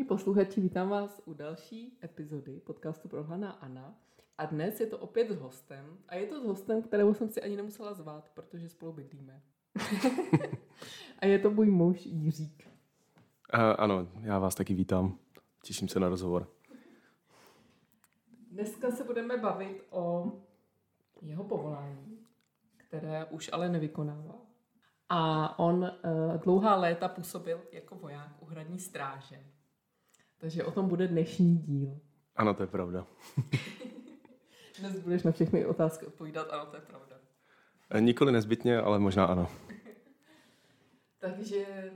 Milí posluchači, vítám vás u další epizody podcastu Prohraná Ana. A dnes je to opět s hostem. A je to s hostem, kterého jsem si ani nemusela zvát, protože spolu bydlíme. a je to můj muž Jiřík. Uh, ano, já vás taky vítám. Těším se na rozhovor. Dneska se budeme bavit o jeho povolání, které už ale nevykonává. A on uh, dlouhá léta působil jako voják u hradní stráže. Takže o tom bude dnešní díl. Ano, to je pravda. Dnes budeš na všechny otázky odpovídat, ano, to je pravda. Eh, nikoli nezbytně, ale možná ano. Takže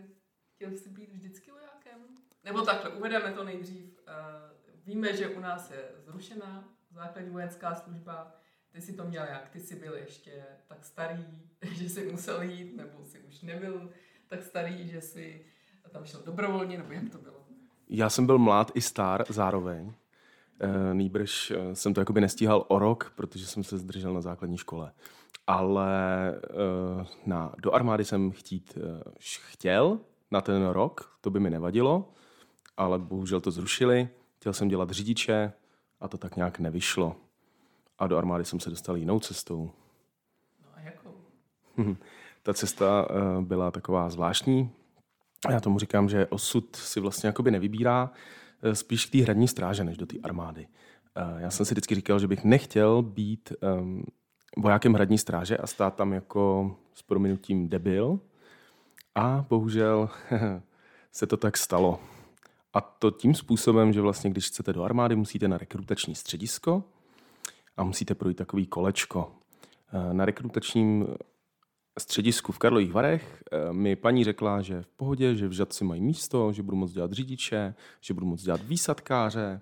chtěl jsi být vždycky vojákem? Nebo takhle, uvedeme to nejdřív. Uh, víme, že u nás je zrušená základní vojenská služba. Ty si to měl jak? Ty jsi byl ještě tak starý, že jsi musel jít, nebo jsi už nebyl tak starý, že jsi tam šel dobrovolně, nebo jak to bylo? Já jsem byl mlád i star zároveň. E, nýbrž eh, jsem to jakoby nestíhal o rok, protože jsem se zdržel na základní škole. Ale e, na, do armády jsem chtít e, chtěl na ten rok, to by mi nevadilo, ale bohužel to zrušili. Chtěl jsem dělat řidiče a to tak nějak nevyšlo. A do armády jsem se dostal jinou cestou. No a jakou? Ta cesta byla taková zvláštní, já tomu říkám, že osud si vlastně jakoby nevybírá eh, spíš k té hradní stráže, než do té armády. Eh, já jsem si vždycky říkal, že bych nechtěl být um, vojákem hradní stráže a stát tam jako s prominutím debil. A bohužel se to tak stalo. A to tím způsobem, že vlastně, když chcete do armády, musíte na rekrutační středisko a musíte projít takový kolečko. Eh, na rekrutačním středisku v Karlových Varech eh, mi paní řekla, že v pohodě, že v Žadci mají místo, že budu moct dělat řidiče, že budu moct dělat výsadkáře.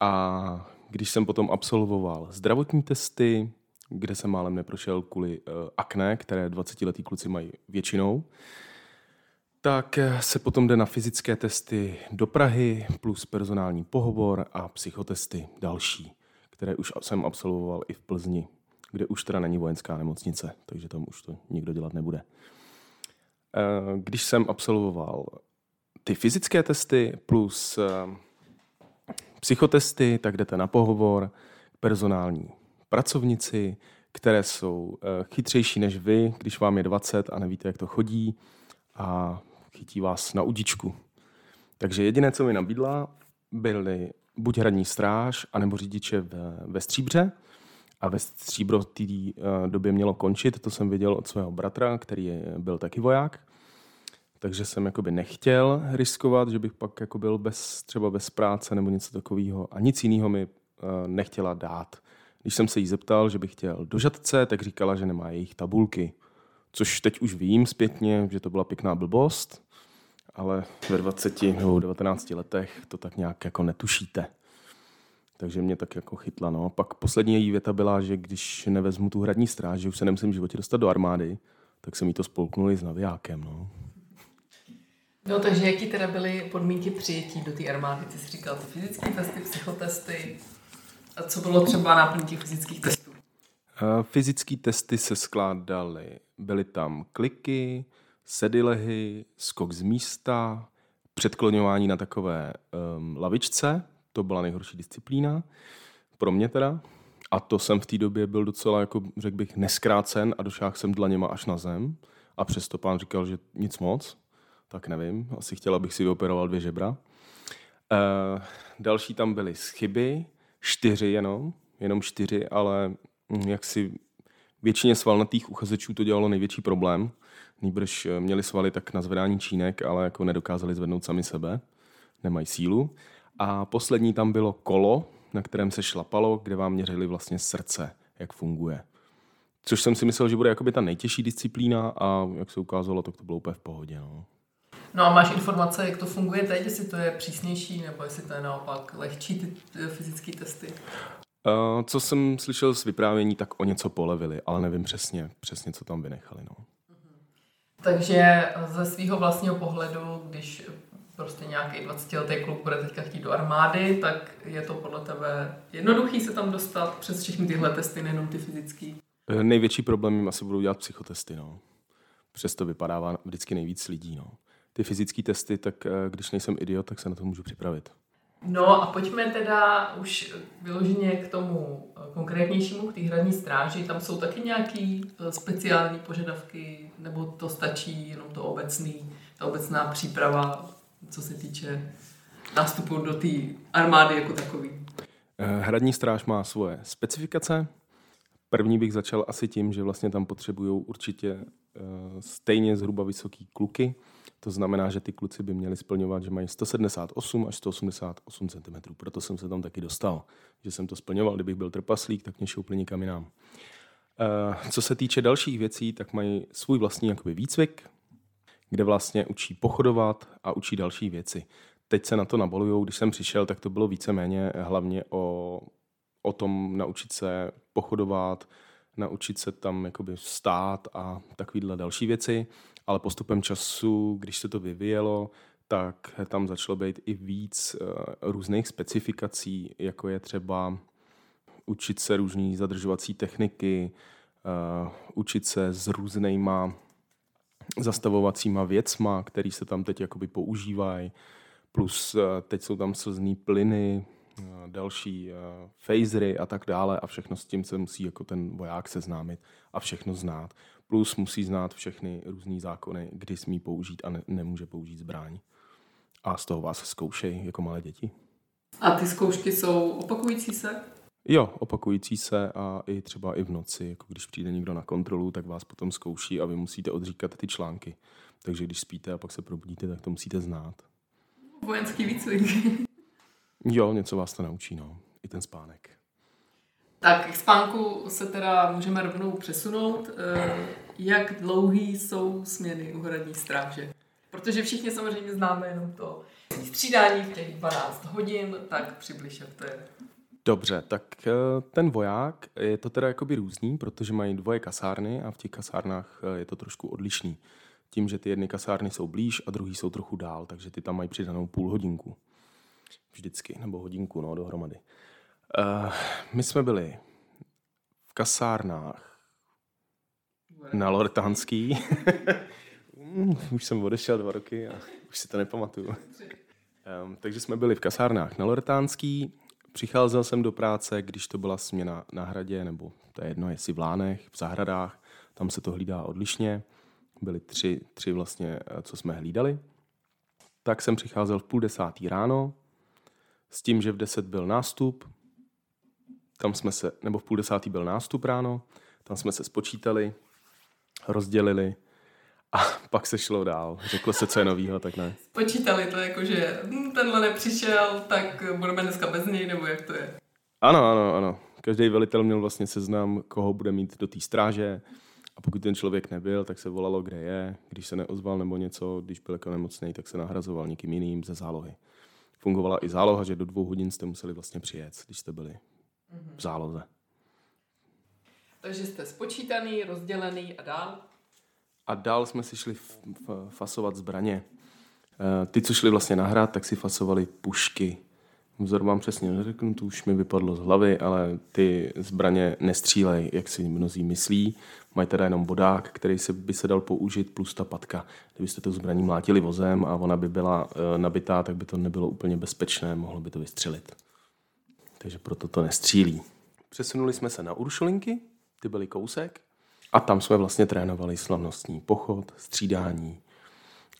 A když jsem potom absolvoval zdravotní testy, kde jsem málem neprošel kvůli uh, akné, které 20-letí kluci mají většinou, tak eh, se potom jde na fyzické testy do Prahy plus personální pohovor a psychotesty další, které už jsem absolvoval i v Plzni kde už teda není vojenská nemocnice, takže tam už to nikdo dělat nebude. Eh, když jsem absolvoval ty fyzické testy plus eh, psychotesty, tak jdete na pohovor k personální pracovnici, které jsou eh, chytřejší než vy, když vám je 20 a nevíte, jak to chodí a chytí vás na udičku. Takže jediné, co mi nabídla, byly buď hradní stráž, anebo řidiče ve, ve Stříbře, a ve stříbro té eh, době mělo končit, to jsem viděl od svého bratra, který byl taky voják. Takže jsem jakoby nechtěl riskovat, že bych pak jako byl bez, třeba bez práce nebo něco takového. A nic jiného mi eh, nechtěla dát. Když jsem se jí zeptal, že bych chtěl do žadce, tak říkala, že nemá jejich tabulky. Což teď už vím zpětně, že to byla pěkná blbost, ale ve 20 nebo 19 letech to tak nějak jako netušíte. Takže mě tak jako chytla. No. Pak poslední její věta byla, že když nevezmu tu hradní stráž, že už se nemusím v životě dostat do armády, tak se mi to spolknuli s navijákem. No. No takže jaký teda byly podmínky přijetí do té armády? Ty jsi říkal ty fyzické testy, psychotesty. A co bylo třeba náplň těch fyzických testů? Fyzické testy se skládaly. Byly tam kliky, sedilehy, skok z místa, předkloňování na takové um, lavičce, to byla nejhorší disciplína, pro mě teda. A to jsem v té době byl docela, jako řekl bych, neskrácen a došáhl jsem dlaněma až na zem. A přesto pán říkal, že nic moc, tak nevím, asi chtěl, abych si vyoperoval dvě žebra. E, další tam byly schyby, čtyři jenom, jenom čtyři, ale hm, jak si většině svalnatých uchazečů to dělalo největší problém. Nýbrž eh, měli svaly tak na zvedání čínek, ale jako nedokázali zvednout sami sebe. Nemají sílu. A poslední tam bylo kolo, na kterém se šlapalo, kde vám měřili vlastně srdce, jak funguje. Což jsem si myslel, že bude jakoby ta nejtěžší disciplína a jak se ukázalo, tak to bylo úplně v pohodě. No. No a máš informace, jak to funguje teď, jestli to je přísnější, nebo jestli to je naopak lehčí ty fyzické testy? Uh, co jsem slyšel z vyprávění, tak o něco polevili, ale nevím přesně, přesně co tam vynechali. No. Takže ze svého vlastního pohledu, když prostě nějaký 20-letý kluk bude teďka chtít do armády, tak je to podle tebe jednoduchý se tam dostat přes všechny tyhle testy, nejenom ty fyzický? Eh, největší problém jim asi budou dělat psychotesty, no. Přesto vypadává vždycky nejvíc lidí, no. ty fyzické testy, tak eh, když nejsem idiot, tak se na to můžu připravit. No a pojďme teda už vyloženě k tomu eh, konkrétnějšímu, k té hradní stráži. Tam jsou taky nějaký eh, speciální požadavky, nebo to stačí jenom to obecný, ta obecná příprava, co se týče nástupu do té armády jako takový? Hradní stráž má svoje specifikace. První bych začal asi tím, že vlastně tam potřebují určitě stejně zhruba vysoký kluky, to znamená, že ty kluci by měli splňovat, že mají 178 až 188 cm. Proto jsem se tam taky dostal. Že jsem to splňoval, kdybych byl trpaslík, tak mě šoupli nikam jinam. Uh, co se týče dalších věcí, tak mají svůj vlastní jakoby výcvik, kde vlastně učí pochodovat a učí další věci. Teď se na to nabolujou, když jsem přišel, tak to bylo víceméně hlavně o, o tom naučit se pochodovat, naučit se tam jakoby stát a takovéhle další věci ale postupem času, když se to vyvíjelo, tak tam začalo být i víc uh, různých specifikací, jako je třeba učit se různý zadržovací techniky, uh, učit se s různýma zastavovacíma věcma, které se tam teď jakoby používají, plus uh, teď jsou tam slzný plyny, uh, další uh, phasery a tak dále a všechno s tím se musí jako ten voják seznámit a všechno znát plus musí znát všechny různé zákony, kdy smí použít a ne, nemůže použít zbraň. A z toho vás zkoušej jako malé děti. A ty zkoušky jsou opakující se? Jo, opakující se a i třeba i v noci, jako když přijde někdo na kontrolu, tak vás potom zkouší a vy musíte odříkat ty články. Takže když spíte a pak se probudíte, tak to musíte znát. Vojenský výcvik. jo, něco vás to naučí, no. I ten spánek. Tak k spánku se teda můžeme rovnou přesunout. Eh, jak dlouhý jsou směny u hradní stráže? Protože všichni samozřejmě známe jenom to střídání v těch 12 hodin, tak přibliž, jak to je. Dobře, tak eh, ten voják je to teda jakoby různý, protože mají dvoje kasárny a v těch kasárnách eh, je to trošku odlišný. Tím, že ty jedny kasárny jsou blíž a druhý jsou trochu dál, takže ty tam mají přidanou půl hodinku. Vždycky, nebo hodinku, no, dohromady. Uh, my jsme byli v kasárnách na Lortánský. už jsem odešel dva roky a už si to nepamatuju. Um, takže jsme byli v kasárnách na Lortánský. Přicházel jsem do práce, když to byla směna na hradě, nebo to je jedno, jestli v Lánech, v zahradách. Tam se to hlídá odlišně. Byly tři, tři vlastně, eh, co jsme hlídali. Tak jsem přicházel v půl desátý ráno, s tím, že v deset byl nástup, tam jsme se, nebo v půl desátý byl nástup ráno, tam jsme se spočítali, rozdělili a pak se šlo dál. Řeklo se, co je novýho, tak ne. Spočítali to jako, že hm, tenhle nepřišel, tak budeme dneska bez něj, nebo jak to je? Ano, ano, ano. Každý velitel měl vlastně seznam, koho bude mít do té stráže a pokud ten člověk nebyl, tak se volalo, kde je. Když se neozval nebo něco, když byl jako nemocný, tak se nahrazoval někým jiným ze zálohy. Fungovala i záloha, že do dvou hodin jste museli vlastně přijet, když jste byli v záloze. Takže jste spočítaný, rozdělený a dál? A dál jsme si šli f- f- fasovat zbraně. E, ty, co šli vlastně na hrad, tak si fasovali pušky. Vzor vám přesně neřeknu, to už mi vypadlo z hlavy, ale ty zbraně nestřílej, jak si mnozí myslí. Mají teda jenom bodák, který se by se dal použít, plus ta patka. Kdybyste tu zbraní mlátili vozem a ona by byla e, nabitá, tak by to nebylo úplně bezpečné, mohlo by to vystřelit takže proto to nestřílí. Přesunuli jsme se na Uršulinky, ty byly kousek, a tam jsme vlastně trénovali slavnostní pochod, střídání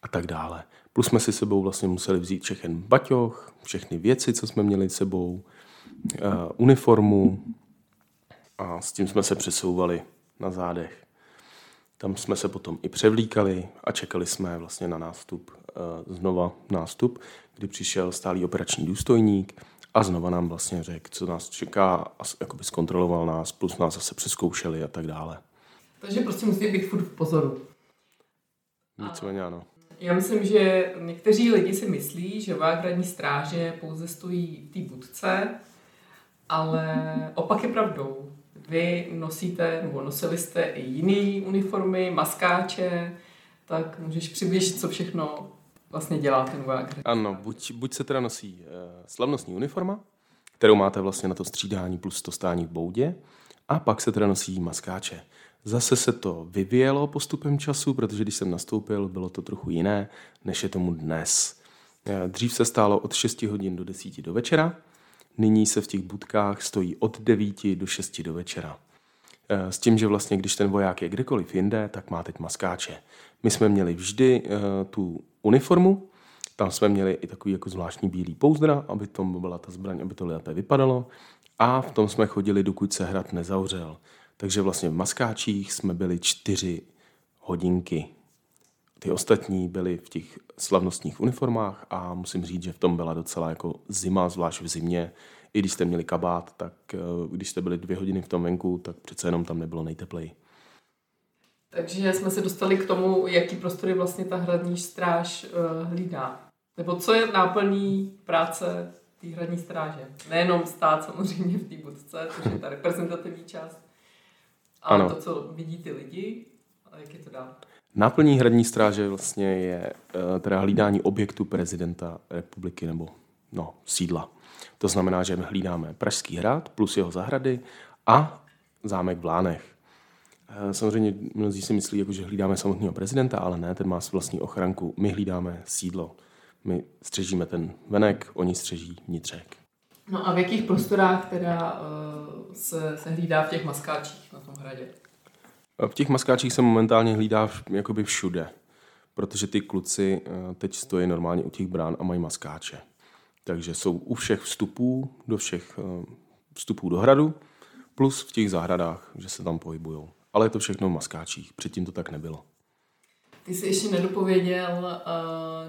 a tak dále. Plus jsme si sebou vlastně museli vzít všechny baťoch, všechny věci, co jsme měli sebou, uh, uniformu a s tím jsme se přesouvali na zádech. Tam jsme se potom i převlíkali a čekali jsme vlastně na nástup, uh, znova nástup, kdy přišel stálý operační důstojník, a znova nám vlastně řekl, co nás čeká, a zkontroloval nás, plus nás zase přeskoušeli a tak dále. Takže prostě musí být furt v pozoru. Nicméně ano. Já myslím, že někteří lidi si myslí, že voják hradní stráže pouze stojí v té budce, ale opak je pravdou. Vy nosíte, nebo nosili jste i jiné uniformy, maskáče, tak můžeš přibližit, co všechno vlastně dělá ten voják? Ano, buď, buď se teda nosí uh, slavnostní uniforma, kterou máte vlastně na to střídání plus to stání v boudě, a pak se teda nosí maskáče. Zase se to vyvíjelo postupem času, protože když jsem nastoupil, bylo to trochu jiné, než je tomu dnes. Eh, dřív se stálo od 6 hodin do 10 do večera, nyní se v těch budkách stojí od 9 do 6 do večera. Eh, s tím, že vlastně když ten voják je kdekoliv jinde, tak má teď maskáče. My jsme měli vždy tu uniformu, tam jsme měli i takový jako zvláštní bílý pouzdra, aby to byla ta zbraň, aby to lépe vypadalo. A v tom jsme chodili, dokud se hrad nezavřel. Takže vlastně v maskáčích jsme byli čtyři hodinky. Ty ostatní byly v těch slavnostních uniformách a musím říct, že v tom byla docela jako zima, zvlášť v zimě. I když jste měli kabát, tak eh, když jste byli dvě hodiny v tom venku, tak přece jenom tam nebylo nejtepleji. Takže jsme se dostali k tomu, jaký prostory vlastně ta hradní stráž uh, hlídá. Nebo co je náplní práce té hradní stráže. Nejenom stát samozřejmě v té budce, což je ta reprezentativní část, ale ano. to, co vidí ty lidi, a jak je to dál. Náplní hradní stráže vlastně je uh, teda hlídání objektu prezidenta republiky nebo no, sídla. To znamená, že my hlídáme Pražský hrad plus jeho zahrady a zámek v Lánech. Eh, samozřejmě mnozí si myslí, jako, že hlídáme samotného prezidenta, ale ne, ten má vlastní ochranku. My hlídáme sídlo. My střežíme ten venek, oni střeží vnitřek. No a v jakých prostorách teda uh, se, se hlídá v těch maskáčích na tom hradě? V těch maskáčích se momentálně hlídá v, jakoby všude, protože ty kluci uh, teď stojí normálně u těch brán a mají maskáče. Takže jsou u všech vstupů, do všech vstupů do hradu, plus v těch zahradách, že se tam pohybují. Ale je to všechno v maskáčích, předtím to tak nebylo. Ty jsi ještě nedopověděl,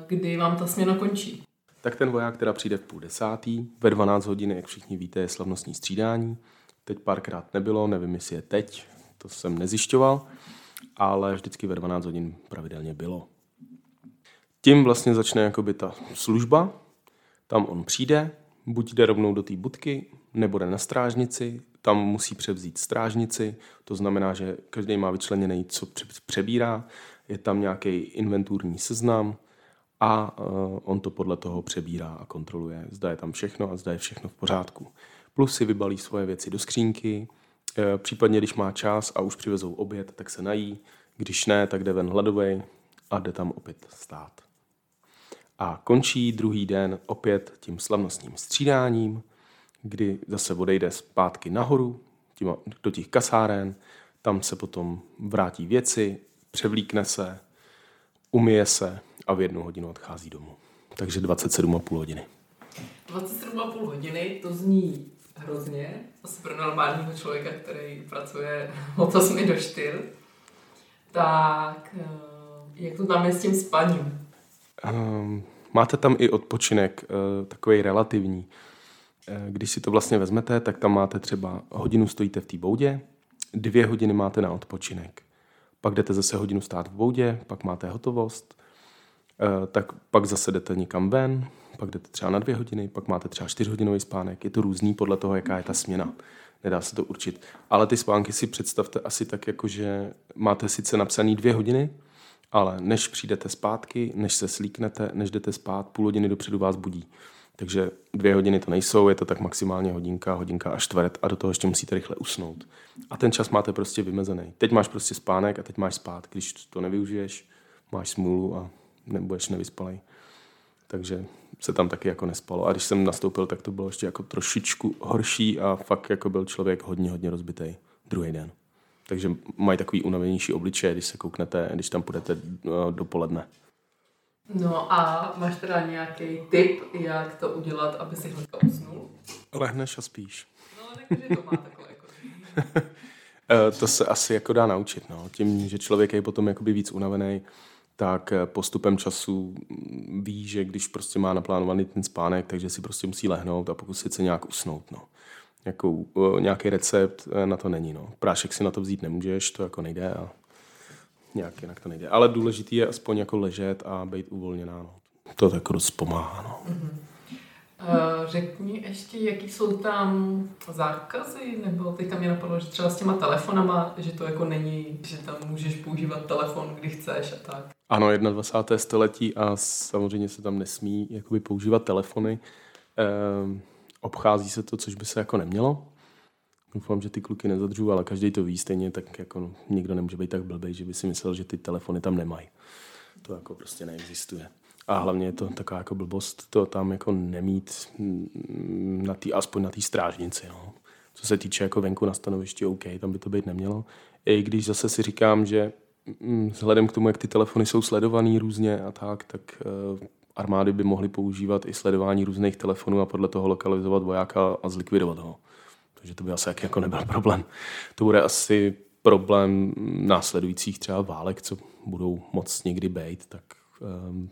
kdy vám ta směna končí. Tak ten voják teda přijde v půl desátý, ve 12 hodin, jak všichni víte, je slavnostní střídání. Teď párkrát nebylo, nevím, jestli je teď, to jsem nezjišťoval, ale vždycky ve 12 hodin pravidelně bylo. Tím vlastně začne jakoby ta služba, tam on přijde, buď jde rovnou do té budky, nebo jde na strážnici, tam musí převzít strážnici, to znamená, že každý má vyčleněný, co přebírá, je tam nějaký inventurní seznam a eh, on to podle toho přebírá a kontroluje, zda je tam všechno a zda je všechno v pořádku. Plus si vybalí svoje věci do skřínky, eh, případně když má čas a už přivezou oběd, tak se nají, když ne, tak jde ven hladovej a jde tam opět stát. A končí druhý den opět tím slavnostním střídáním, kdy zase odejde zpátky nahoru do těch kasáren, tam se potom vrátí věci, převlíkne se, umije se a v jednu hodinu odchází domů. Takže 27,5 hodiny. 27,5 hodiny, to zní hrozně, asi pro normálního člověka, který pracuje od 8 do 4. Tak eh, jak to tam je s tím spaním? Um, máte tam i odpočinek, uh, takový relativní. Uh, když si to vlastně vezmete, tak tam máte třeba hodinu stojíte v té boudě, dvě hodiny máte na odpočinek pak jdete zase hodinu stát v boudě, pak máte hotovost, eh, tak pak zase jdete někam ven, pak jdete třeba na dvě hodiny, pak máte třeba čtyřhodinový spánek. Je to různý podle toho, jaká je ta směna. Nedá se to určit. Ale ty spánky si představte asi tak, jako že máte sice napsaný dvě hodiny, ale než přijdete zpátky, než se slíknete, než jdete spát, půl hodiny dopředu vás budí. Takže dvě hodiny to nejsou, je to tak maximálně hodinka, hodinka a čtvrt a do toho ještě musíte rychle usnout. A ten čas máte prostě vymezený. Teď máš prostě spánek a teď máš spát. Když to nevyužiješ, máš smůlu a nebudeš nevyspalej. Takže se tam taky jako nespalo. A když jsem nastoupil, tak to bylo ještě jako trošičku horší a fakt jako byl člověk hodně, hodně rozbitý druhý den. Takže mají takový unavenější obličeje, když se kouknete, když tam půjdete eh, dopoledne. No a máš teda nějaký tip, jak to udělat, aby si hnedka usnul? Lehneš a spíš. No, takže to má takhle jako... Eh, to se asi jako dá naučit. No. Tím, že člověk je potom jakoby víc unavený, tak eh, postupem času mm, ví, že když prostě má naplánovaný ten spánek, takže si prostě musí lehnout a pokusit se nějak usnout. No. Jakou, eh, nějaký recept na to není. No. Prášek si na to vzít nemůžeš, to jako nejde a nějak jinak to nejde. Ale důležitý je aspoň jako ležet a být uvolněná. No. To tak dost pomáhá. No. Mm-hmm. Uh, řekni ještě, jaký jsou tam zákazy, nebo teď tam mě napadlo, že třeba s těma telefonama, že to jako není, že tam můžeš používat telefon, kdy chceš a tak. Ano, 21. století a samozřejmě se tam nesmí jakoby používat telefony. Uh, obchází se to, což by se jako nemělo. Doufám, že ty kluky nezadřu, ale každý to ví stejně, tak jako nikdo nemůže být tak blbý, že by si myslel, že ty telefony tam nemají. To jako prostě neexistuje. A hlavně je to taková jako blbost to tam jako nemít na tý, aspoň na té strážnici. No. Co se týče jako venku na stanovišti, OK, tam by to být nemělo. I když zase si říkám, že mm, vzhledem k tomu, jak ty telefony jsou sledovaný různě a tak, tak uh, armády by mohly používat i sledování různých telefonů a podle toho lokalizovat vojáka a zlikvidovat ho. Takže to by asi jako nebyl problém. To bude asi problém následujících třeba válek, co budou moc někdy být, tak um,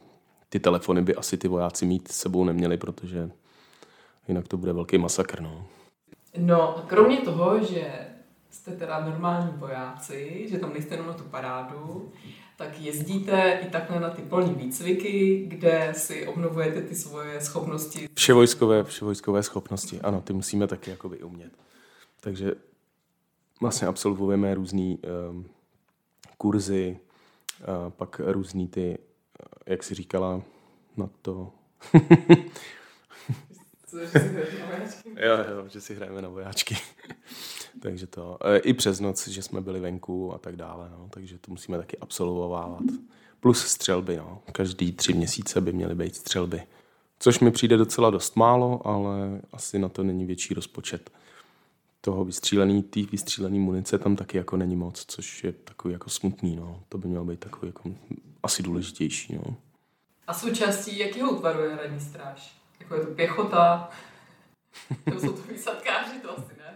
ty telefony by asi ty vojáci mít s sebou neměli, protože jinak to bude velký masakr. No. no, kromě toho, že jste teda normální vojáci, že tam nejste jenom na tu parádu, tak jezdíte i takhle na ty polní výcviky, kde si obnovujete ty svoje schopnosti. Vševojskové, vševojskové schopnosti, ano, ty musíme taky jakoby umět. Takže vlastně absolvujeme různé um, kurzy, uh, pak různý ty, jak si říkala, na to... Co, že si hrajeme na vojáčky? jo, jo, že si hrajeme na vojáčky. takže to, e, i přes noc, že jsme byli venku a tak dále, no, takže to musíme taky absolvovat. Plus střelby, no. Každý tři měsíce by měly být střelby. Což mi přijde docela dost málo, ale asi na to není větší rozpočet toho vystřílený, té vystřílený munice tam taky jako není moc, což je takový jako smutný, no. To by mělo být takový jako asi důležitější, no. A součástí jakého útvaru je hradní stráž? Jako je to pěchota? to jsou to výsadkáři, to asi ne.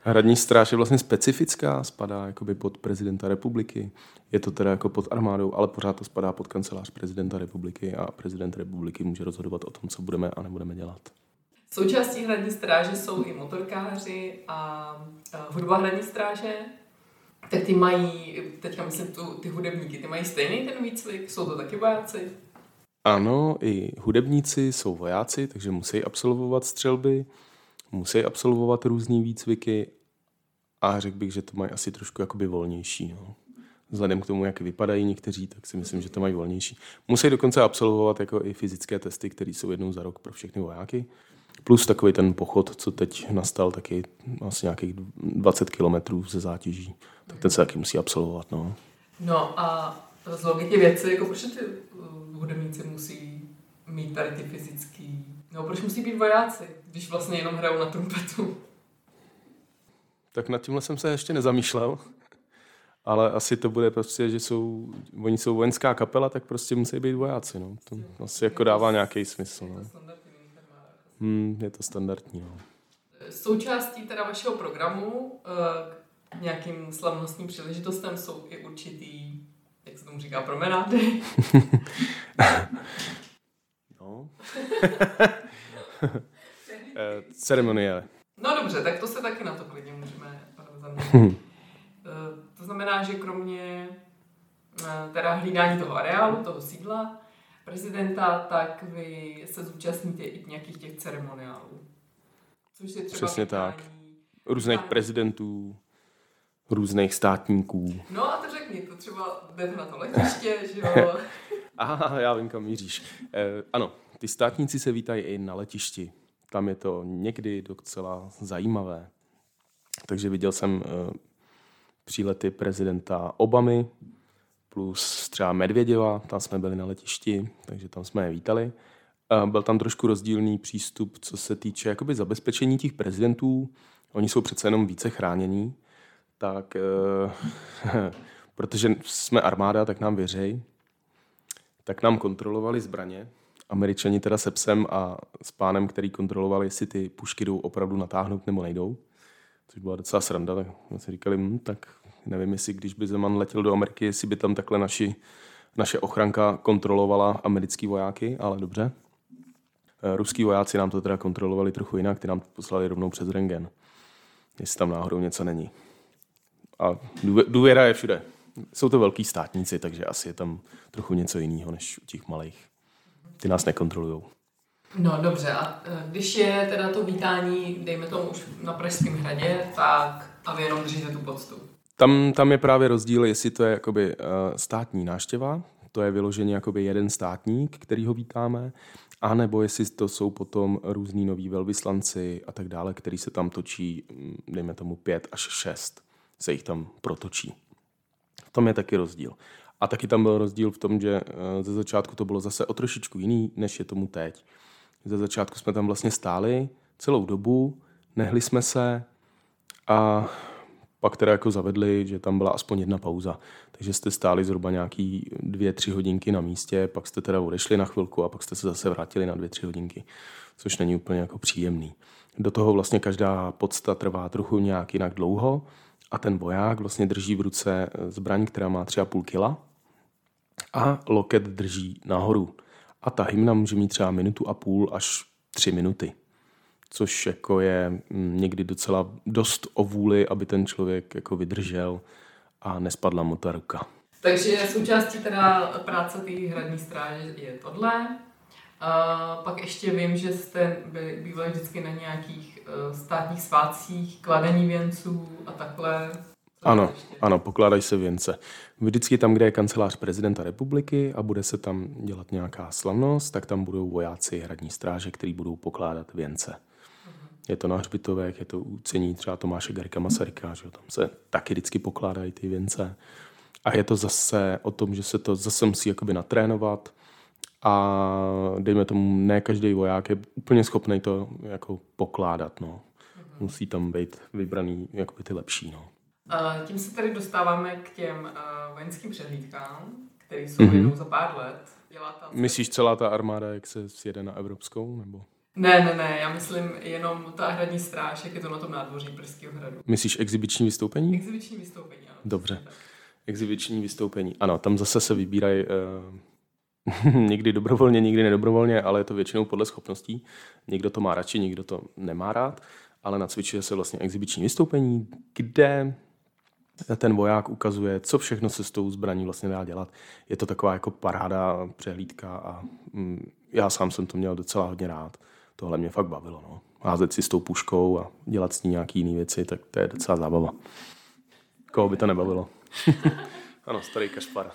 Hradní stráž je vlastně specifická, spadá jakoby pod prezidenta republiky. Je to teda jako pod armádou, ale pořád to spadá pod kancelář prezidenta republiky a prezident republiky může rozhodovat o tom, co budeme a nebudeme dělat. Součástí hradní stráže jsou i motorkáři a, a hudba hradní stráže. Tak ty mají, teďka myslím tu, ty hudebníky, ty mají stejný ten výcvik? Jsou to taky vojáci? Ano, i hudebníci jsou vojáci, takže musí absolvovat střelby, musí absolvovat různé výcviky a řekl bych, že to mají asi trošku jakoby volnější. No. Vzhledem k tomu, jak vypadají někteří, tak si myslím, že to mají volnější. Musí dokonce absolvovat jako i fyzické testy, které jsou jednou za rok pro všechny vojáky. Plus takový ten pochod, co teď nastal, taky asi nějakých 20 kilometrů ze zátěží. Tak ten se taky musí absolvovat. No, no a z logiky věci, jako proč ty uh, hudebníci musí mít tady ty fyzický... No proč musí být vojáci, když vlastně jenom hrajou na trumpetu? Tak nad tímhle jsem se ještě nezamýšlel. Ale asi to bude prostě, že jsou, oni jsou vojenská kapela, tak prostě musí být vojáci. No. To asi jako dává nějaký smysl. No. Hmm, je to standardní. No. Součástí teda vašeho programu eh, k nějakým slavnostním příležitostem jsou i určitý, jak se tomu říká, promenády. no. Eh, ceremonie. No dobře, tak to se taky na to klidně můžeme zaměřit. Eh, to znamená, že kromě teda hlídání toho areálu, toho sídla, prezidenta, tak vy se zúčastníte i nějakých těch ceremoniálů. Což je třeba Přesně tak. Různých prezidentů, různých státníků. No a to řekni, to třeba jdete na to letiště, že jo? Aha, já vím, kam míříš. Eh, ano, ty státníci se vítají i na letišti. Tam je to někdy docela zajímavé. Takže viděl jsem eh, přílety prezidenta Obamy, plus třeba Medvěděva, tam jsme byli na letišti, takže tam jsme je vítali. Byl tam trošku rozdílný přístup, co se týče jakoby zabezpečení těch prezidentů. Oni jsou přece jenom více chránění, tak eh, protože jsme armáda, tak nám věřej, tak nám kontrolovali zbraně. Američani teda se psem a s pánem, který kontrolovali, jestli ty pušky jdou opravdu natáhnout nebo nejdou. Což byla docela sranda, tak jsme si říkali, hm, tak Nevím, jestli když by Zeman letěl do Ameriky, jestli by tam takhle naši, naše ochranka kontrolovala americký vojáky, ale dobře. Eh, ruský vojáci nám to teda kontrolovali trochu jinak, ty nám to poslali rovnou přes rengen, jestli tam náhodou něco není. A důvěra je všude. Jsou to velký státníci, takže asi je tam trochu něco jiného než u těch malých. Ty nás nekontrolují. No dobře, a eh, když je teda to vítání, dejme tomu už na Pražském hradě, tak a vy jenom držíte tu poctu. Tam, tam je právě rozdíl, jestli to je jakoby uh, státní náštěva, to je vyloženě jakoby jeden státník, který ho vítáme, a nebo jestli to jsou potom různí noví velvyslanci a tak dále, který se tam točí, mm, dejme tomu pět až šest, se jich tam protočí. V tom je taky rozdíl. A taky tam byl rozdíl v tom, že eh, ze začátku to bylo zase o trošičku jiný, než je tomu teď. Ze začátku jsme tam vlastně stáli celou dobu, nehli jsme se a pak teda jako zavedli, že tam byla aspoň jedna pauza. Takže jste stáli zhruba nějaký dvě, tři hodinky na místě, pak jste teda odešli na chvilku a pak jste se zase vrátili na dvě, tři hodinky, což není úplně jako příjemný. Do toho vlastně každá podsta trvá trochu nějak jinak dlouho a ten voják vlastně drží v ruce zbraň, která má 3,5 kila a loket drží nahoru. A ta hymna může mít třeba minutu a půl až tři minuty což jako je mm, někdy docela dost o vůli, aby ten člověk jako vydržel a nespadla mu ta ruka. Takže součástí teda práce té hradní stráže je tohle. A pak ještě vím, že jste byli, bývali vždycky na nějakých uh, státních svátcích, kladení věnců a takhle. ano, ano, pokládají se věnce. Vždycky tam, kde je kancelář prezidenta republiky a bude se tam dělat nějaká slavnost, tak tam budou vojáci hradní stráže, kteří budou pokládat věnce. Je to na hřbitovech, je to ucení třeba Tomáše Garika Masaryka, že tam se taky vždycky pokládají ty věnce. A je to zase o tom, že se to zase musí jakoby natrénovat a dejme tomu, ne každý voják je úplně schopný to jako pokládat. No. Musí tam být vybraný jakoby ty lepší. No. A tím se tady dostáváme k těm uh, vojenským přehlídkám, které jsou mm-hmm. jednou za pár let. Dělá tam Myslíš celá ta armáda, jak se sjede na evropskou? Nebo? Ne, ne, ne, já myslím jenom ta hradní stráž, jak je to na tom nádvoří Pražského hradu. Myslíš exibiční vystoupení? Exibiční vystoupení, ano. Dobře. Exibiční vystoupení. Ano, tam zase se vybírají uh, někdy dobrovolně, někdy nedobrovolně, ale je to většinou podle schopností. Někdo to má radši, někdo to nemá rád, ale nacvičuje se vlastně exibiční vystoupení, kde ten voják ukazuje, co všechno se s tou zbraní vlastně dá dělat. Je to taková jako paráda, přehlídka a mm, já sám jsem to měl docela hodně rád tohle mě fakt bavilo. No. Házet si s tou puškou a dělat s ní nějaké jiné věci, tak to je docela zábava. Koho by to nebavilo? ano, starý Kašpar.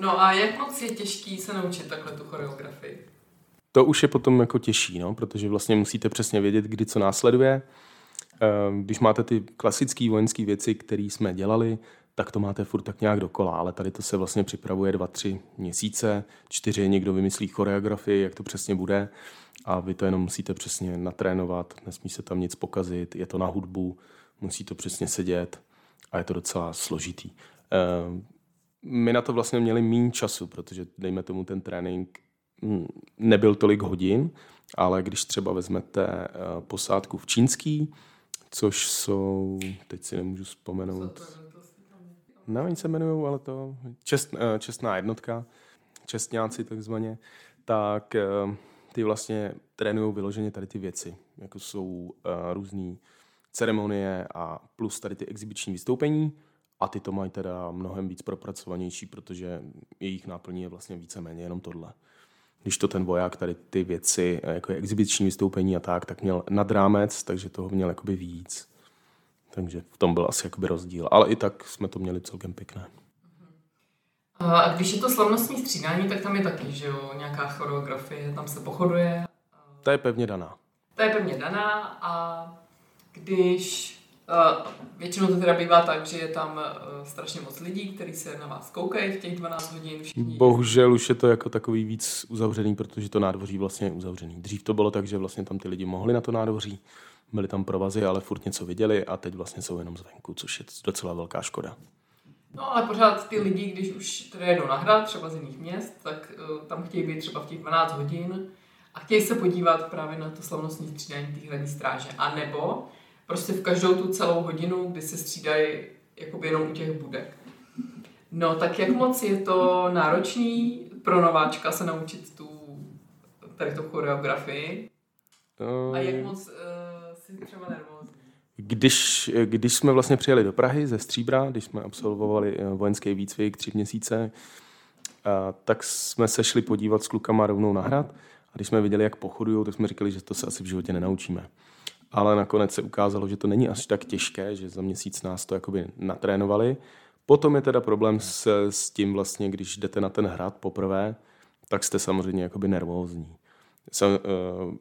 No a jak moc je těžký se naučit takhle tu choreografii? To už je potom jako těžší, no, protože vlastně musíte přesně vědět, kdy co následuje. Ehm, když máte ty klasické vojenské věci, které jsme dělali, tak to máte furt tak nějak dokola, ale tady to se vlastně připravuje dva, tři měsíce, čtyři, někdo vymyslí choreografii, jak to přesně bude a vy to jenom musíte přesně natrénovat, nesmí se tam nic pokazit, je to na hudbu, musí to přesně sedět a je to docela složitý. Ehm, my na to vlastně měli méně času, protože dejme tomu ten trénink hm, nebyl tolik hodin, ale když třeba vezmete eh, posádku v Čínský, což jsou, teď si nemůžu vzpomenout, no, oni se jmenují, ale to čest, eh, čestná jednotka, čestňáci takzvaně, tak ehm, ty vlastně trénují vyloženě tady ty věci, jako jsou uh, různé ceremonie a plus tady ty exibiční vystoupení a ty to mají teda mnohem víc propracovanější, protože jejich náplní je vlastně víceméně jenom tohle. Když to ten voják tady ty věci, eh, jako je exibiční vystoupení a tak, tak měl nad rámec, takže toho měl jakoby víc. Takže v tom byl asi jakoby rozdíl. Ale i tak jsme to měli celkem pěkné. A když je to slavnostní střídání, tak tam je taky, že jo, nějaká choreografie, tam se pochoduje. To je pevně daná. To je pevně daná a když Uh, většinou to teda bývá tak, že je tam uh, strašně moc lidí, kteří se na vás koukají v těch 12 hodin. Všichni. Bohužel už je to jako takový víc uzavřený, protože to nádvoří vlastně je uzavřený. Dřív to bylo tak, že vlastně tam ty lidi mohli na to nádvoří, byly tam provazy, ale furt něco viděli a teď vlastně jsou jenom zvenku, což je docela velká škoda. No ale pořád ty lidi, když už teda jedou na hrad, třeba z jiných měst, tak uh, tam chtějí být třeba v těch 12 hodin a chtějí se podívat právě na to slavnostní střídání té hradní stráže. A nebo prostě v každou tu celou hodinu, kdy se střídají jakoby jenom u těch budek. No tak jak moc je to náročný pro nováčka se naučit tu tady tu choreografii? A jak moc uh, třeba nervózní? Když, když jsme vlastně přijeli do Prahy ze Stříbra, když jsme absolvovali eh, vojenský výcvik tři měsíce, a, tak jsme se šli podívat s klukama rovnou na hrad a když jsme viděli, jak pochodují, tak jsme říkali, že to se asi v životě nenaučíme. Ale nakonec se ukázalo, že to není až tak těžké, že za měsíc nás to jakoby natrénovali, Potom je teda problém s, s tím vlastně, když jdete na ten hrad poprvé, tak jste samozřejmě jakoby nervózní. Jsem, uh,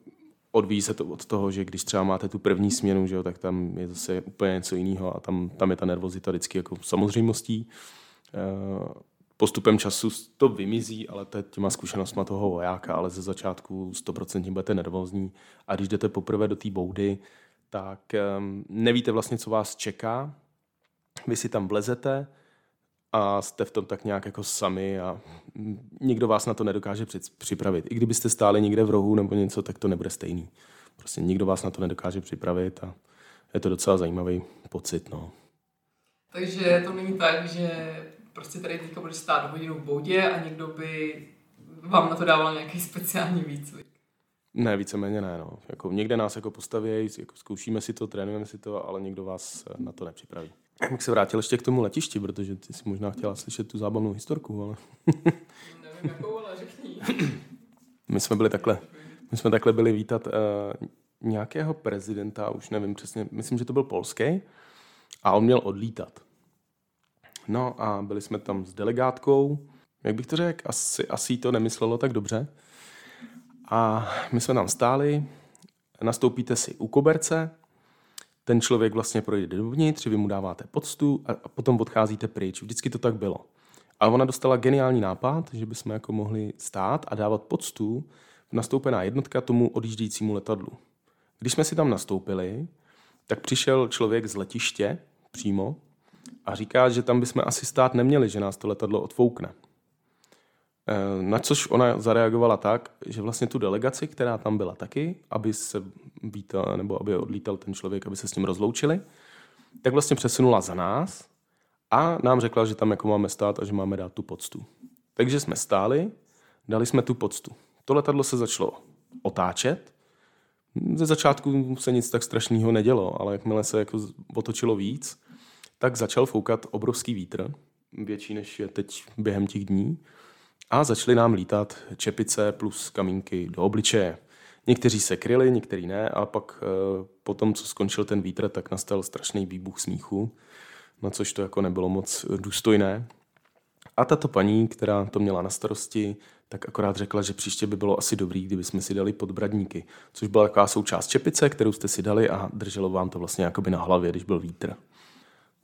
odvíjí se to od toho, že když třeba máte tu první směnu, že jo, tak tam je zase úplně něco jiného a tam, tam je ta nervozita vždycky jako samozřejmostí. Uh, postupem času to vymizí, ale je těma zkušenostma toho vojáka, ale ze začátku 100% budete nervózní a když jdete poprvé do té boudy, tak um, nevíte vlastně, co vás čeká. Vy si tam vlezete a jste v tom tak nějak jako sami a nikdo vás na to nedokáže připravit. I kdybyste stáli někde v rohu nebo něco, tak to nebude stejný. Prostě nikdo vás na to nedokáže připravit a je to docela zajímavý pocit. No. Takže to není tak, že prostě tady teďka budeš stát hodinu v boudě a někdo by vám na to dával nějaký speciální výcvik. Ne, víceméně ne. No. Jako někde nás jako postaví, jako zkoušíme si to, trénujeme si to, ale nikdo vás na to nepřipraví. Jak se vrátil ještě k tomu letišti, protože ty si možná chtěla slyšet tu zábavnou historku, ale... Nevím, jakou, ale řekni. My jsme byli takhle, my jsme takhle byli vítat uh, nějakého prezidenta, už nevím přesně, myslím, že to byl polský, a on měl odlítat. No a byli jsme tam s delegátkou, jak bych to řekl, asi, asi to nemyslelo tak dobře. A my jsme tam stáli, nastoupíte si u koberce, ten člověk vlastně projde dovnitř, vy mu dáváte poctu a potom odcházíte pryč. Vždycky to tak bylo. A ona dostala geniální nápad, že bychom jako mohli stát a dávat poctu nastoupená jednotka tomu odjíždějícímu letadlu. Když jsme si tam nastoupili, tak přišel člověk z letiště přímo a říká, že tam bychom asi stát neměli, že nás to letadlo odfoukne. Eh, na což ona zareagovala tak, že vlastně tu delegaci, která tam byla taky, aby se vítal, nebo aby odlítal ten člověk, aby se s ním rozloučili, tak vlastně přesunula za nás a nám řekla, že tam jako máme stát a že máme dát tu poctu. Takže jsme stáli, dali jsme tu poctu. To letadlo se začalo otáčet. Ze začátku se nic tak strašného nedělo, ale jakmile se jako otočilo víc, tak začal foukat obrovský vítr, větší než je teď během těch dní a začaly nám lítat čepice plus kamínky do obličeje. Někteří se kryli, někteří ne, a pak eh, po tom, co skončil ten vítr, tak nastal strašný výbuch smíchu, na což to jako nebylo moc důstojné. A tato paní, která to měla na starosti, tak akorát řekla, že příště by bylo asi dobrý, kdyby jsme si dali podbradníky, což byla taková součást čepice, kterou jste si dali a drželo vám to vlastně jakoby na hlavě, když byl vítr.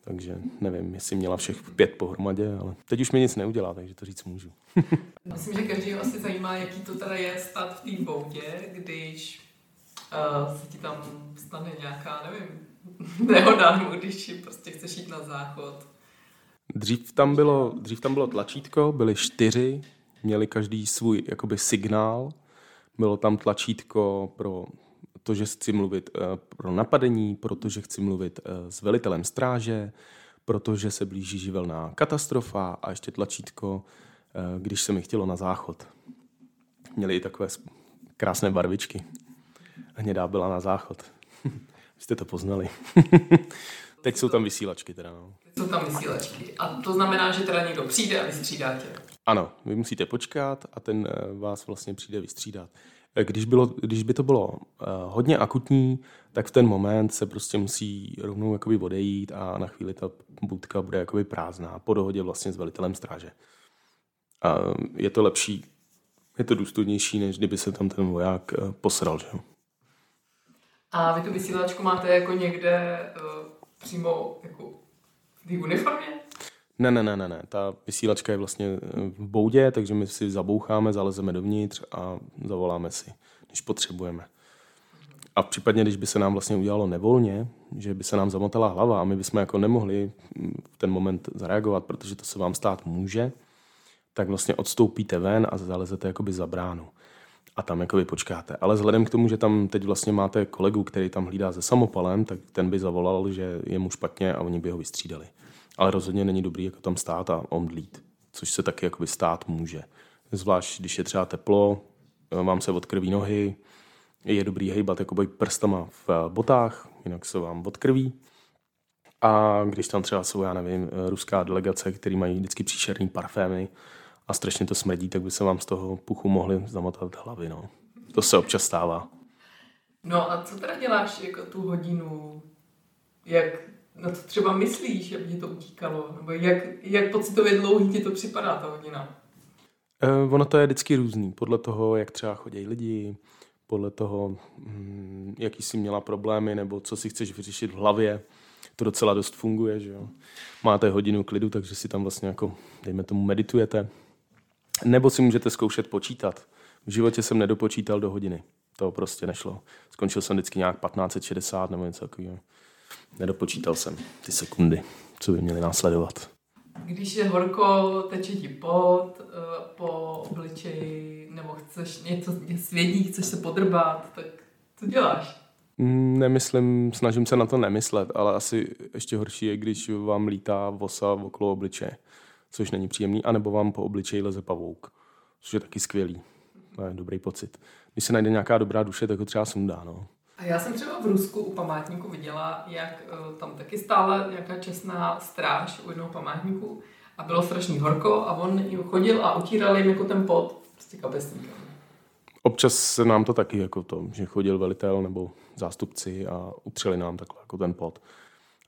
Takže nevím, jestli měla všech pět pohromadě, ale teď už mi nic neudělá, takže to říct můžu. Myslím, že každý asi zajímá, jaký to teda je stát v té boudě, když uh, se ti tam stane nějaká, nevím, nehoda, nebo když prostě chceš jít na záchod. Dřív tam bylo, dřív tam bylo tlačítko, byly čtyři, měli každý svůj jakoby signál. Bylo tam tlačítko pro to, že chci mluvit eh, pro napadení, protože chci mluvit eh, s velitelem stráže, protože se blíží živelná katastrofa a ještě tlačítko, eh, když se mi chtělo na záchod. Měli i takové krásné barvičky. Hnědá byla na záchod. Jste to poznali. Teď jsou tam vysílačky teda. No. Jsou tam vysílačky. A to znamená, že teda někdo přijde a vystřídá tě. Ano, vy musíte počkat a ten vás vlastně přijde vystřídat. Když, bylo, když by to bylo uh, hodně akutní, tak v ten moment se prostě musí rovnou jakoby odejít a na chvíli ta budka bude jakoby prázdná po dohodě vlastně s velitelem stráže. A je to lepší, je to důstojnější, než kdyby se tam ten voják uh, posral. Že? A vy tu vysílačku máte jako někde uh, přímo jako v uniformě? Ne, ne, ne, ne, ne. Ta vysílačka je vlastně eh, v boudě, takže my si zaboucháme, zalezeme dovnitř a zavoláme si, když potřebujeme. A případně, když by se nám vlastně udělalo nevolně, že by se nám zamotala hlava a my bychom jako nemohli mm, v ten moment zareagovat, protože to se vám stát může, tak vlastně odstoupíte ven a zalezete jakoby za bránu. A tam jakoby počkáte. Ale vzhledem k tomu, že tam teď vlastně máte kolegu, který tam hlídá se samopalem, tak ten by zavolal, že je mu špatně a oni by ho vystřídali. Ale rozhodně není dobrý jako tam stát a omdlít, což se taky jakoby stát může. Zvlášť, když je třeba teplo, vám se odkrví nohy, je dobrý hejbat jakoby prstama v botách, jinak se vám odkrví. A když tam třeba jsou, já nevím, ruská delegace, který mají vždycky příšerný parfémy a strašně to smrdí, tak by se vám z toho puchu mohli zamotat hlavy. No. To se občas stává. No a co teda děláš jako tu hodinu? Jak na to třeba myslíš, aby ti to utíkalo? Nebo jak, jak pocitově dlouhý ti to připadá, ta hodina? Uh, ono to je vždycky různý, podle toho, jak třeba chodí lidi, podle toho, hm, jaký jsi měla problémy, nebo co si chceš vyřešit v hlavě. To docela dost funguje, že jo. Máte hodinu klidu, takže si tam vlastně jako, dejme tomu, meditujete. Nebo si můžete zkoušet počítat. V životě jsem nedopočítal do hodiny. To prostě nešlo. Skončil jsem vždycky nějak 1560 nebo něco takového. Nedopočítal jsem ty sekundy, co by měly následovat. Když je horko, teče ti pot uh, po obličeji, nebo chceš něco svědí, chceš se podrbat, tak co děláš? Mm, nemyslím, snažím se na to nemyslet, ale asi ještě horší je, když vám lítá vosa okolo obličeje, což není příjemný, anebo vám po obličeji leze pavouk, což je taky skvělý. To je dobrý pocit. Když se najde nějaká dobrá duše, tak ho třeba sundá. No. A já jsem třeba v Rusku u památníku viděla, jak uh, tam taky stála nějaká čestná stráž u jednoho památníku a bylo strašný horko a on chodil a utíral jim jako ten pot prostě kapesníkem. Občas se nám to taky jako to, že chodil velitel nebo zástupci a utřeli nám takhle jako ten pot.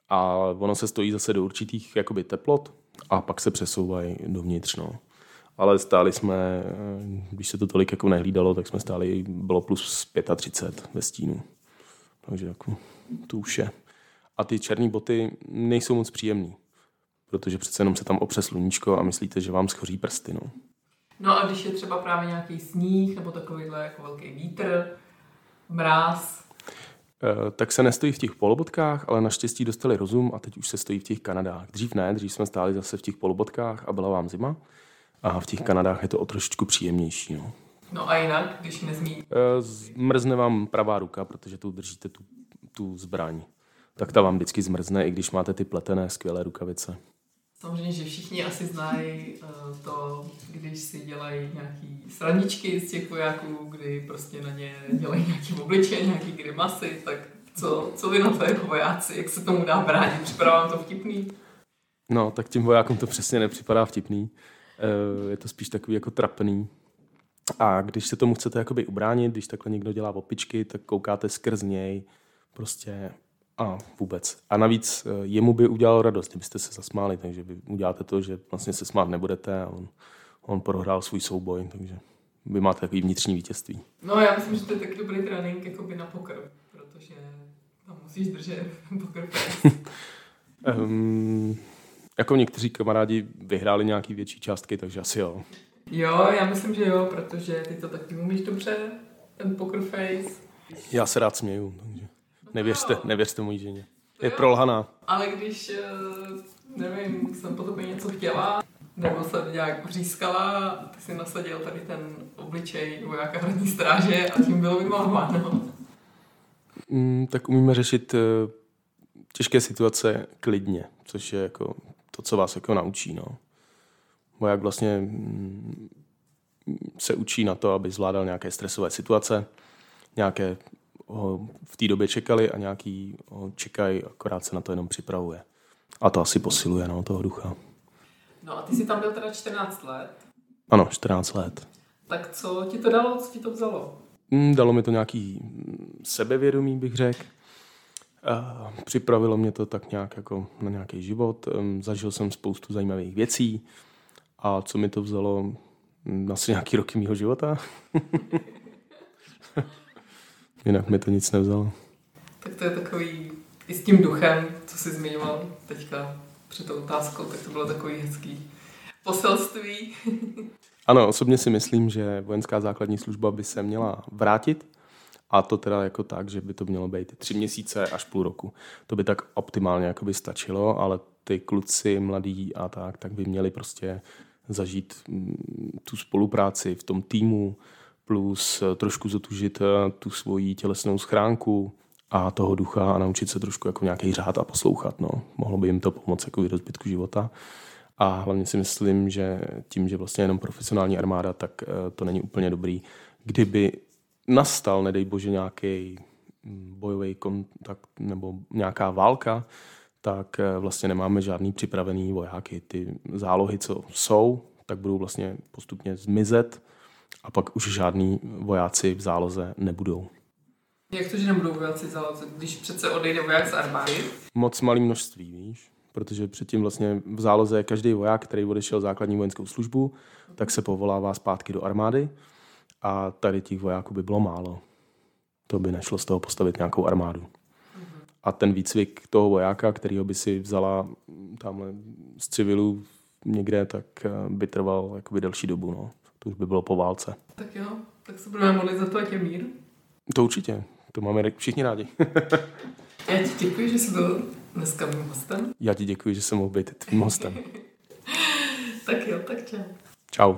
A ono se stojí zase do určitých jakoby teplot a pak se přesouvají dovnitř. No. Ale stáli jsme, když se to tolik jako nehlídalo, tak jsme stáli, bylo plus 35 ve stínu. Takže jako, to už je. A ty černé boty nejsou moc příjemný, protože přece jenom se tam opře sluníčko a myslíte, že vám schoří prsty. No. no a když je třeba právě nějaký sníh nebo takovýhle jako velký vítr, mráz, eh, tak se nestojí v těch polobotkách, ale naštěstí dostali rozum a teď už se stojí v těch Kanadách. Dřív ne, dřív jsme stáli zase v těch polobotkách a byla vám zima. A v těch Kanadách je to o trošičku příjemnější. No. No a jinak, když nezmí? Eh, Mrzne vám pravá ruka, protože tu držíte tu, tu zbraň. Tak ta vám vždycky zmrzne, i když máte ty pletené skvělé rukavice. Samozřejmě, že všichni asi znají uh, to, když si dělají nějaký sraničky z těch vojáků, kdy prostě na ně dělají nějaký obličej, nějaký grimasy, tak co, co vy na to jako vojáci, jak se tomu dá bránit? Připadá vám to vtipný? No, tak tím vojákům to přesně nepřipadá vtipný. Uh, je to spíš takový jako trapný. A když se tomu chcete jakoby ubránit, když takhle někdo dělá opičky, tak koukáte skrz něj prostě a vůbec. A navíc eh, jemu by udělalo radost, kdybyste se zasmáli, takže vy uděláte to, že vlastně se smát nebudete a on, on prohrál svůj souboj, takže vy máte takový vnitřní vítězství. No já myslím, že to je taky dobrý trénink jakoby na pokr, protože tam musíš držet pokr um, Jako někteří kamarádi vyhráli nějaký větší částky, takže asi jo. Jo, já myslím, že jo, protože ty to taky umíš dobře, ten poker face. Já se rád směju, takže nevěřte, nevěřte mojí ženě. Je prolhaná. Ale když, eh, nevím, jsem po tobě něco chtěla, nebo jsem nějak vřískala, ty si nasadil tady ten obličej vojáka hradní stráže a tím bylo vymalováno. Mm, tak umíme řešit uh, těžké situace klidně, což je jako to, co vás jako naučí. No voják vlastně mm, se učí na to, aby zvládal nějaké stresové situace, nějaké ho v té době čekali a nějaký ho čekají, akorát se na to jenom připravuje. A to asi posiluje no, toho ducha. No a ty jsi tam byl teda 14 let? Ano, 14 let. Tak co ti to dalo, co ti to vzalo? Mm, dalo mi to nějaký sebevědomí, bych řekl. Připravilo mě to tak nějak jako na nějaký život. Zažil jsem spoustu zajímavých věcí. A co mi to vzalo? Hm, asi nějaký roky mého života. Jinak mi to nic nevzalo. Tak to je takový, i s tím duchem, co jsi zmiňoval teďka před tou otázkou, tak to bylo takový hezký poselství. ano, osobně si myslím, že vojenská základní služba by se měla vrátit a to teda jako tak, že by to mělo být tři měsíce až půl roku. To by tak optimálně jako by stačilo, ale ty kluci mladí a tak, tak by měli prostě zažít mm, tu spolupráci v tom týmu, plus eh, trošku zotužit eh, tu svoji tělesnou schránku a toho ducha a naučit se trošku jako nějaký řád a poslouchat. No. Mohlo by jim to pomoct jako do zbytku života. A hlavně si myslím, že tím, že vlastně jenom profesionální armáda, tak eh, to není úplně dobrý. Kdyby nastal, nedej bože, nějaký mm, bojový kontakt nebo nějaká válka, tak eh, vlastně nemáme žádný připravený vojáky. Ty zálohy, co jsou, tak budou vlastně postupně zmizet a pak už žádní vojáci v záloze nebudou. Jak to, že nebudou vojáci záloze, když přece odejde voják z armády? Moc malý množství, víš? Protože předtím vlastně v záloze každý voják, který odešel základní vojenskou službu, tak se povolává zpátky do armády a tady těch vojáků by bylo málo. To by nešlo z toho postavit nějakou armádu. A ten výcvik toho vojáka, který by si vzala tamhle z civilů někde, tak eh, by trval jakoby delší dobu. No. To už by bylo po válce. Tak jo, tak se budeme modlit za to, ať je mír. To určitě. To máme všichni rádi. Já ti děkuji, že jsi byl dneska mým hostem. Já ti děkuji, že jsem mohl být tvým hostem. tak jo, tak čau. Čau.